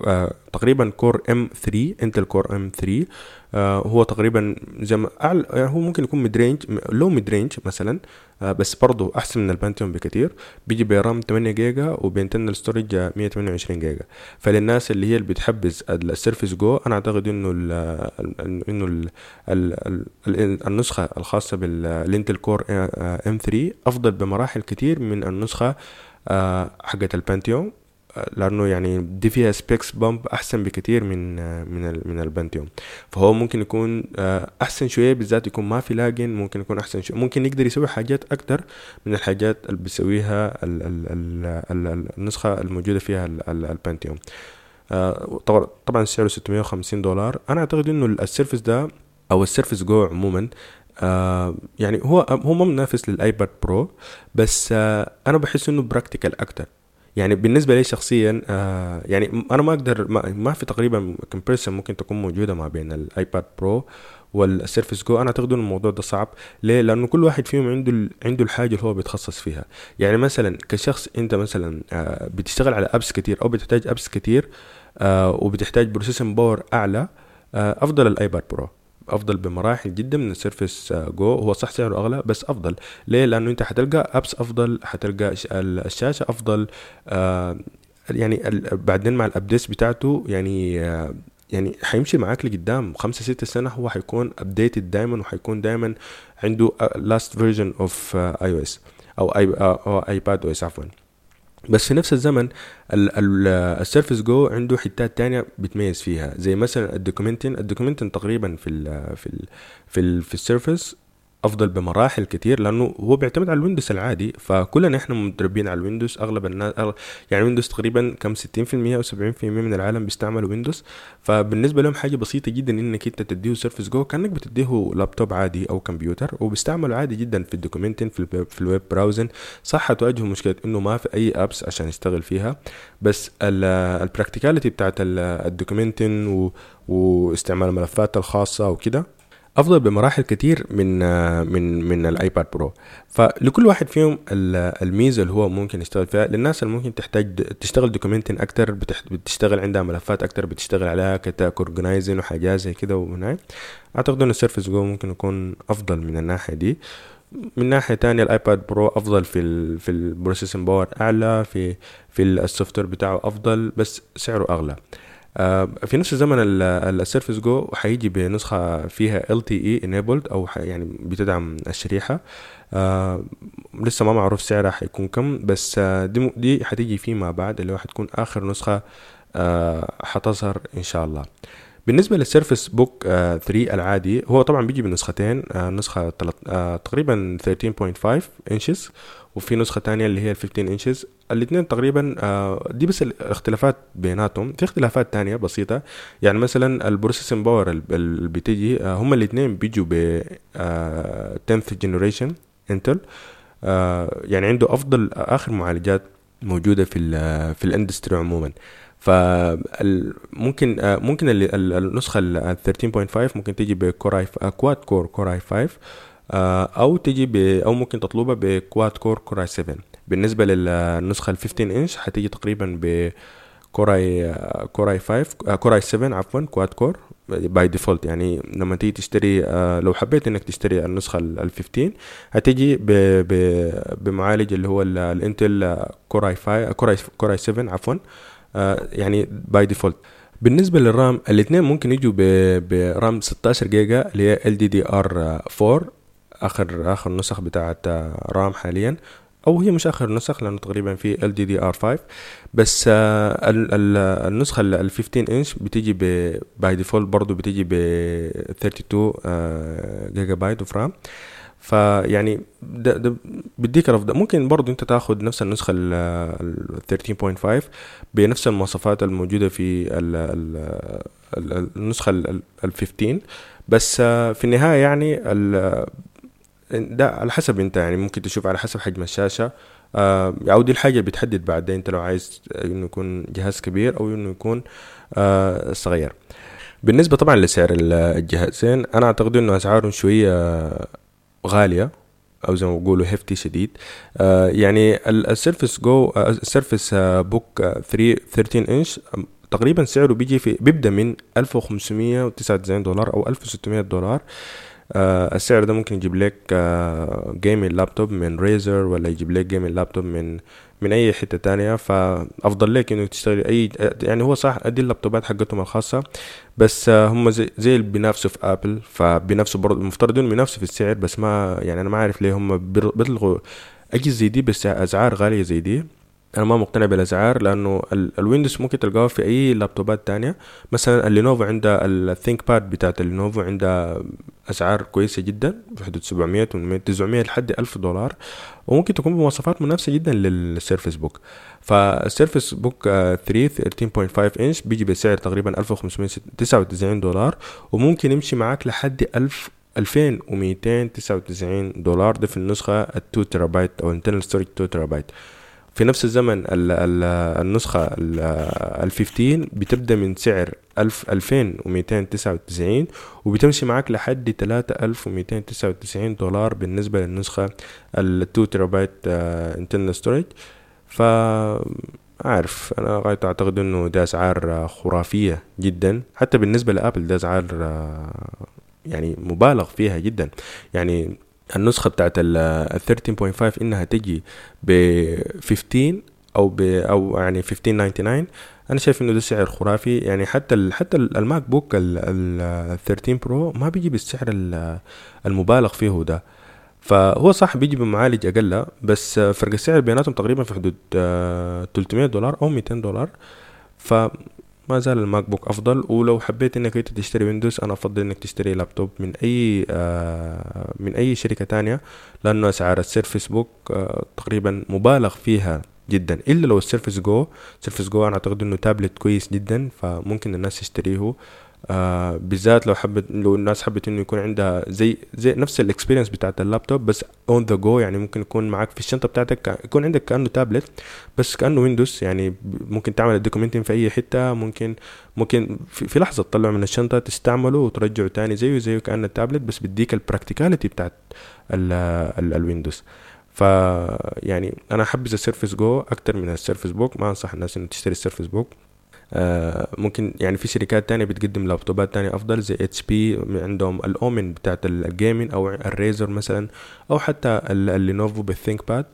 آه، تقريبا Core m3 Intel Core m3 هو تقريبا زي ما أعلى يعني هو ممكن يكون mid range low mid range مثلا آه بس برضه أحسن من ال Pentium بكتير. بيجي ب RAM 8 جيجا وب internal storage 128 جيجا. فللناس اللي هي اللي بتحبذ ال Surface Go أنا أعتقد إنه ال إنه ال ال ال النسخة الخاصة بال Intel Core m3 أفضل بمراحل كتير من النسخة آه حقت ال Pentium. لأنه يعني دي فيها specs bump أحسن بكتير من من من ال Pentium. فهو ممكن يكون آه، أحسن شوية بالذات يكون ما في lagging ممكن يكون أحسن شوية. ممكن يقدر يسوي حاجات أكتر من الحاجات اللي بيسويها النسخة الموجودة فيها ال Pentium. آه، طبعا سعره 650 دولار. أنا أعتقد إنه ال Surface ده أو ال Surface Go عموما آه يعني هو هو ما منافس لل iPad Pro بس آه أنا بحس إنه practical أكتر. يعني بالنسبة لي شخصيا آه يعني أنا ما أقدر ما, ما في تقريبا comparison ممكن تكون موجودة ما بين ال iPad Pro وال Surface Go أنا أعتقد إن الموضوع ده صعب. ليه؟ لأنه كل واحد فيهم عنده عنده الحاجة اللي هو بيتخصص فيها. يعني مثلا كشخص أنت مثلا آه بتشتغل على apps كتير أو بتحتاج apps كتير آه وبتحتاج processing power أعلى آه أفضل ال iPad Pro أفضل بمراحل جدا من ال Surface Go. هو صح سعره أغلى بس أفضل. ليه؟ لأنه أنت حتلقى apps أفضل حتلقى الشاشة أفضل آه يعني بعدين مع ال updates بتاعته يعني آه يعني حيمشي معاك لقدام. خمسة ستة سنة هو حيكون updated دايما وحيكون دايما عنده لاست فيرجن اوف اي أو اس أو ايباد أو اس عفوا. بس في نفس الزمن ال Surface Go عنده حتات تانية بتميز فيها زي مثلا ال documenting ال documenting تقريبا في ال في ال في ال في ال Surface أفضل بمراحل كتير لأنه هو بيعتمد على ال Windows العادي فكلنا إحنا مدربين على ال Windows أغلب الناس يعني Windows تقريبا كم 60% أو 70% من العالم بيستعملوا Windows. فبالنسبة لهم حاجة بسيطة جدا إنك أنت تديه Surface Go كأنك بتديه لابتوب عادي أو كمبيوتر وبيستعملوا عادي جدا في ال documenting في, الويب في ال web browsing صح هتواجهوا مشكلة إنه ما في أي apps عشان يشتغل فيها. بس ال practicality بتاعت ال documenting واستعمال الملفات الخاصة وكده أفضل بمراحل كتير من من من ال iPad Pro. فلكل واحد فيهم الميزة اللي هو ممكن يشتغل فيها. للناس اللي ممكن تحتاج تشتغل documenting أكتر بتشتغل عندها ملفات أكتر بتشتغل عليها كتاك organizing وحاجات زي كده وهناي أعتقد إن ال Surface Go ممكن يكون أفضل من الناحية دي. من ناحية تانية ال iPad Pro أفضل في ال في ال processing power أعلى في في ال software بتاعه أفضل بس سعره أغلى. في نفس الزمن ال Surface Go حيجي بنسخة فيها LTE enabled أو يعني بتدعم الشريحة. آه لسه ما معروف سعرها حيكون كم بس آه دي, دي حتيجي فيما بعد اللي هو حتكون آخر نسخة آه حتظهر إن شاء الله. بالنسبة لل Surface Book 3 العادي هو طبعا بيجي بنسختين آه نسخة آه تقريبا 13.5 inches وفي نسخة تانية اللي هي ال 15 inches الاثنين تقريبا آه دي بس الاختلافات بيناتهم. في اختلافات تانية بسيطة يعني مثلا ال processing power اللي بتيجي آه هم الاثنين بيجوا ب 10th generation انتل يعني عنده أفضل آخر معالجات موجودة في ال في ال industry عموما. فممكن ممكن النسخة ال 13.5 ممكن تيجي ب Core i quad core Core i 5 أو تجي ب أو ممكن تطلبها ب quad core Core i 7 بالنسبة للنسخه ال 15 انش حتيجي تقريبا ب Core i Core i 5 Core i 7 عفوا quad core by default يعني لما تيجي تشتري آه، لو حبيت إنك تشتري النسخة ال 15 هتيجي بمعالج اللي هو الانتل Core i 5 Core i Core i 7 عفوا آه، يعني by default بالنسبة لل RAM الاثنين ممكن يجوا ب RAM 16 جيجا اللي هي ال DDR 4 اخر آخر نسخ بتاعت RAM حاليا. أو هي مش آخر نسخ لأنه تقريبا في ال DDR 5 بس آه النسخة ال 15 انش بتيجي by default برضه بتيجي ب 32 آه gigabyte of RAM فيعني ده, ده بديك الافضل ممكن برضو انت تاخد نفس النسخة ال 13.5 بنفس المواصفات الموجودة في ال ال النسخة ال 15 بس في النهاية يعني ده على حسب انت يعني ممكن تشوف على حسب حجم الشاشة. آه أو دي الحاجة بتحدد بعدين انت لو عايز إنه يكون جهاز كبير أو إنه يكون آه صغير. بالنسبة طبعا لسعر الجهازين أنا أعتقد إنه أسعارهم شوية غالية أو زي ما بيقولوا hefty شديد. آه يعني ال Surface Go ال Surface Book 3 13 انش تقريبا سعره بيجي في بيبدأ من 1599 دولار أو 1600 دولار. آه السعر ده ممكن يجيب لك آه gaming laptop من Razer ولا يجيب لك جيمنج لابتوب من من أي حتة تانية فأفضل لك إنك تشتري أي يعني هو صح أدي اللابتوبات حقتهم الخاصة بس آه هم زي, زي اللي بينافسوا في ابل فبينافسوا برضه المفترض انهم بينافسوا في السعر بس ما يعني أنا ما عارف ليه هم بيطلقوا أجهزة زي دي بس أسعار غالية زي دي. أنا ما مقتنع بالأسعار لأنه ال Windows ممكن تلقاه في أي لابتوبات تانية. مثلا ال Lenovo عندها ال ThinkPad بتاعت ال Lenovo عندها أسعار كويسة جدا في حدود 700 800 900 لحد 1000 دولار وممكن تكون بمواصفات منافسة جدا لل Surface Book. فال Surface Book 3 13.5 انش بيجي بسعر تقريبا 1599 دولار وممكن يمشي معاك لحد 1000 2299 دولار. ده في النسخة ال 2 تيرابايت أو internal storage 2 تيرابايت في نفس الزمن ال ال النسخة ال 15 بتبدأ من سعر ألف ألفين وميتين تسعة وتسعين وبتمشي معاك لحد تلاتة ألف وميتين تسعة وتسعين دولار بالنسبة للنسخة ال 2 terabyte internal storage ف عارف أنا غاية أعتقد إنه ده أسعار خرافية جدا. حتى بالنسبة لأبل ده أسعار يعني مبالغ فيها جدا. يعني النسخة بتاعت ال 13.5 إنها تجي ب 15 أو ب أو يعني 1599 أنا شايف إنه ده سعر خرافي. يعني حتى ال حتى ال MacBook ال 13 Pro ما بيجي بالسعر المبالغ فيه ده. فهو صح بيجي بمعالج أقل بس فرق السعر بيناتهم تقريبا في حدود 300 دولار أو 200 دولار. ف ما زال ال MacBook أفضل ولو حبيت إنك أنت تشتري Windows أنا أفضل إنك تشتري لابتوب من أي آه من أي شركة تانية لأنه أسعار ال Surface Book آه تقريبا مبالغ فيها جدا. إلا لو ال Surface Go Surface Go أنا أعتقد إنه تابلت كويس جدا فممكن الناس تشتريه آه بالذات لو حبت لو الناس حبت إنه يكون عندها زي زي نفس ال experience بتاعت اللابتوب بس on the go يعني ممكن يكون معاك في الشنطة بتاعتك يكون عندك كأنه تابلت بس كأنه Windows يعني ممكن تعمل ال documentين في أي حتة ممكن ممكن في, في لحظة تطلعه من الشنطة تستعمله وترجعه تاني زيه زيه كأنه تابلت بس بديك ال practicality بتاعت ال Windows ف يعني أنا احبذ ال Surface Go أكتر من ال Surface Book ما أنصح الناس إنه تشتري ال Surface Book ممكن يعني في شركات تانية بتقدم لابتوبات تانية أفضل زي HP عندهم ال Omen بتاعت ال gaming أو ال Razer مثلا أو حتى ال Lenovo بال ThinkPad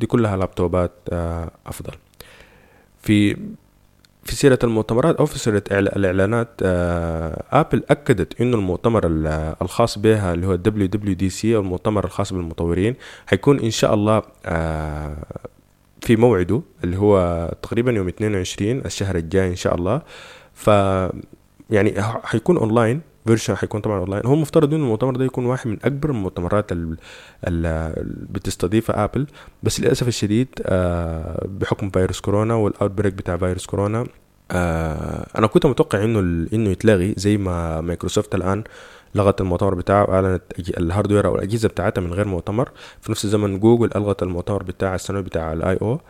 دي كلها لابتوبات آه أفضل. في في سيرة المؤتمرات أو في سيرة الإعلانات آه أبل أكدت إنه المؤتمر الخاص بها اللي هو سي أو المؤتمر الخاص بالمطورين حيكون إن شاء الله آه في موعده اللي هو تقريبا يوم 22 الشهر الجاي إن شاء الله. ف يعني حيكون online version حيكون طبعا اونلاين هو المفترض إنه المؤتمر ده يكون واحد من أكبر المؤتمرات اللي بتستضيفها ابل بس للأسف الشديد آه، بحكم فيروس كورونا وال outbreak بتاع فيروس كورونا آه، أنا كنت متوقع إنه إنه يتلغي زي ما مايكروسوفت الآن لغت المؤتمر بتاعه وأعلنت ال hardware أو الأجهزة بتاعتها من غير مؤتمر. في نفس الزمن جوجل ألغت المؤتمر بتاع السنوي بتاع ال I/O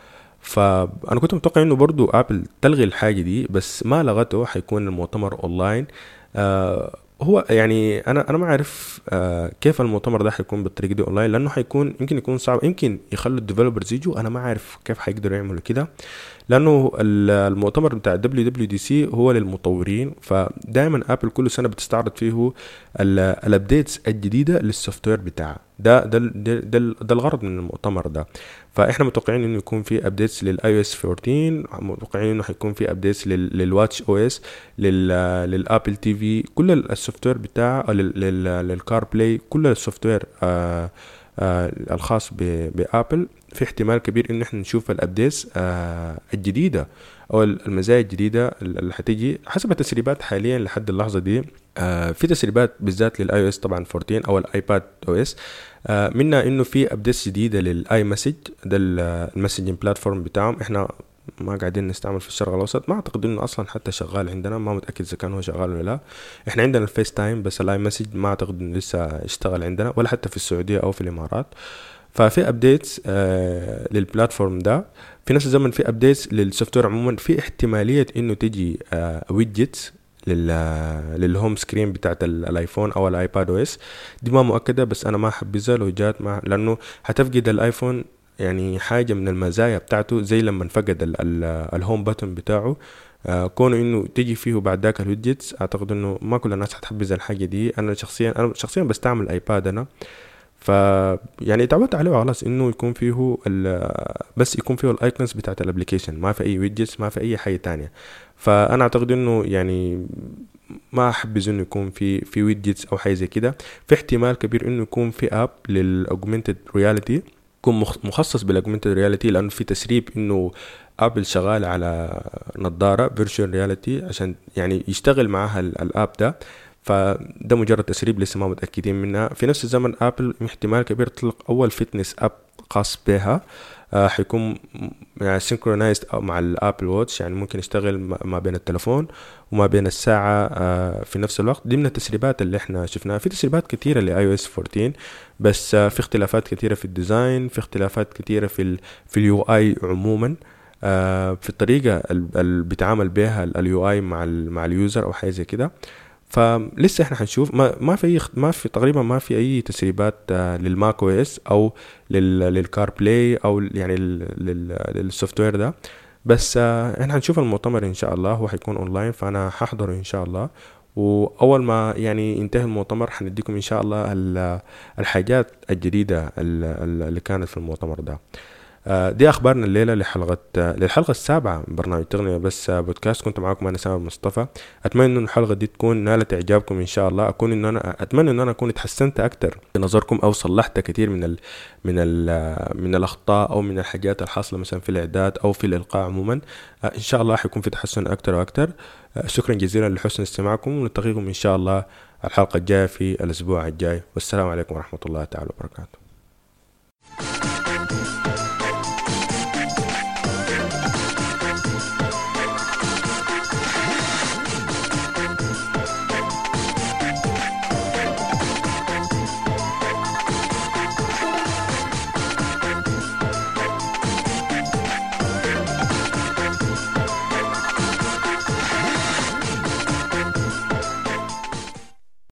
فانا كنت متوقع إنه برضو ابل تلغي الحاجة دي بس ما لغته حيكون المؤتمر اونلاين آه هو يعني أنا أنا ما اعرف آه كيف المؤتمر ده حيكون بالطريقة دي اونلاين لأنه حيكون يمكن يكون صعب يمكن يخلوا ال developers يجوا. أنا ما اعرف كيف حيقدروا يعملوا كده لأنه المؤتمر بتاع WWDC هو للمطورين. فدائما ابل كل سنة بتستعرض فيه ال updates الجديدة لل software بتاعها. ده ده ده, ده, ده الغرض من المؤتمر ده. فإحنا متوقعين إنه يكون في updates لل iOS 14 متوقعين إنه حيكون في ابديتس لل watchOS لل Apple TV كل ال software بتاعه لل CarPlay كل ال software آه آه الخاص ب Apple في احتمال كبير ان إحنا نشوف ال updates آه الجديدة أو المزايا الجديدة اللي حتيجي حسب التسريبات حاليا لحد اللحظة دي. آه في تسريبات بالذات لل iOS طبعا 14 أو ال iPadOS. آه منها إنه في updates جديدة لل iMessage ده ال messaging platform بتاعهم. إحنا ما قاعدين نستعمل في الشرق الأوسط. ما أعتقد إنه أصلا حتى شغال عندنا ما متأكد إذا كان هو شغال ولا لا. إحنا عندنا ال FaceTime بس ال iMessage ما أعتقد إنه لسه اشتغل عندنا ولا حتى في السعودية أو في الإمارات. ففي updates آه لل platform ده. في نفس الزمن في updates لل software عموما. في احتمالية إنه تجي widgets لل home screen بتاعت ال iPhone أو ال iPadOS. دي ما مؤكدة بس أنا ما حبذها لو جات مع لأنه هتفقد ال iPhone يعني حاجة من المزايا بتاعته زي لما فقد ال home button بتاعه. آه كونه إنه تيجي فيه بعد ذاك ال widgets أعتقد إنه ما كل الناس حتحبذ الحاجة دي. أنا شخصيا أنا شخصيا بستعمل iPad أنا. ف يعني تعودت عليه خلاص إنه يكون فيه بس يكون فيه ال icons بتاعت ال application ما في أي widgets ما في أي حاجة تانية. فأنا أعتقد إنه يعني ما احبذ إنه يكون في في widgets أو حاجة زي كده. في احتمال كبير إنه يكون في app لل augmented reality يكون مخصص بال augmented reality لأنه في تسريب إنه Apple شغال على نظارة virtual reality عشان يعني يشتغل معاها ال app ده. فده مجرد تسريب لسه ما متأكدين منها. في نفس الزمن Apple احتمال كبير تطلق أول fitness app خاص بها. حيكون يعني synchronized مع ال Apple Watch يعني ممكن يشتغل ما بين التلفون وما بين الساعة آه في نفس الوقت. دي من التسريبات اللي إحنا شفناها. في تسريبات كثيرة ل iOS 14 بس آه في اختلافات كثيرة في ال design في اختلافات كثيرة في ال في ال UI عموما. آه في الطريقة اللي بيتعامل بها ال UI مع مع ال user أو حاجة زي كده. فلسه إحنا حنشوف. ما ما في ما في تقريبا ما في أي تسريبات لل macOS أو لل CarPlay أو يعني لل software ده. بس إحنا حنشوف المؤتمر إن شاء الله هو حيكون أونلاين فأنا ححضره إن شاء الله. وأول ما يعني ينتهي المؤتمر حنديكم إن شاء الله الحاجات الجديدة اللي كانت في المؤتمر ده. دي أخبارنا الليلة لحلقة للحلقة السابعة من برنامج تقنية بس بودكاست. كنت معاكم أنا سامر مصطفى. أتمنى إن الحلقة دي تكون نالت إعجابكم إن شاء الله. أكون إن أنا أتمنى إن أنا أكون اتحسنت أكثر في نظركم أو صلحت كثير من ال من ال من الأخطاء أو من الحاجات الحاصلة مثلا في الإعداد أو في الإلقاء عموما. إن شاء الله حيكون في تحسن أكثر وأكثر شكرا جزيلا لحسن استماعكم ونلتقيكم إن شاء الله الحلقة الجاية في الأسبوع الجاي. والسلام عليكم ورحمة الله تعالى وبركاته.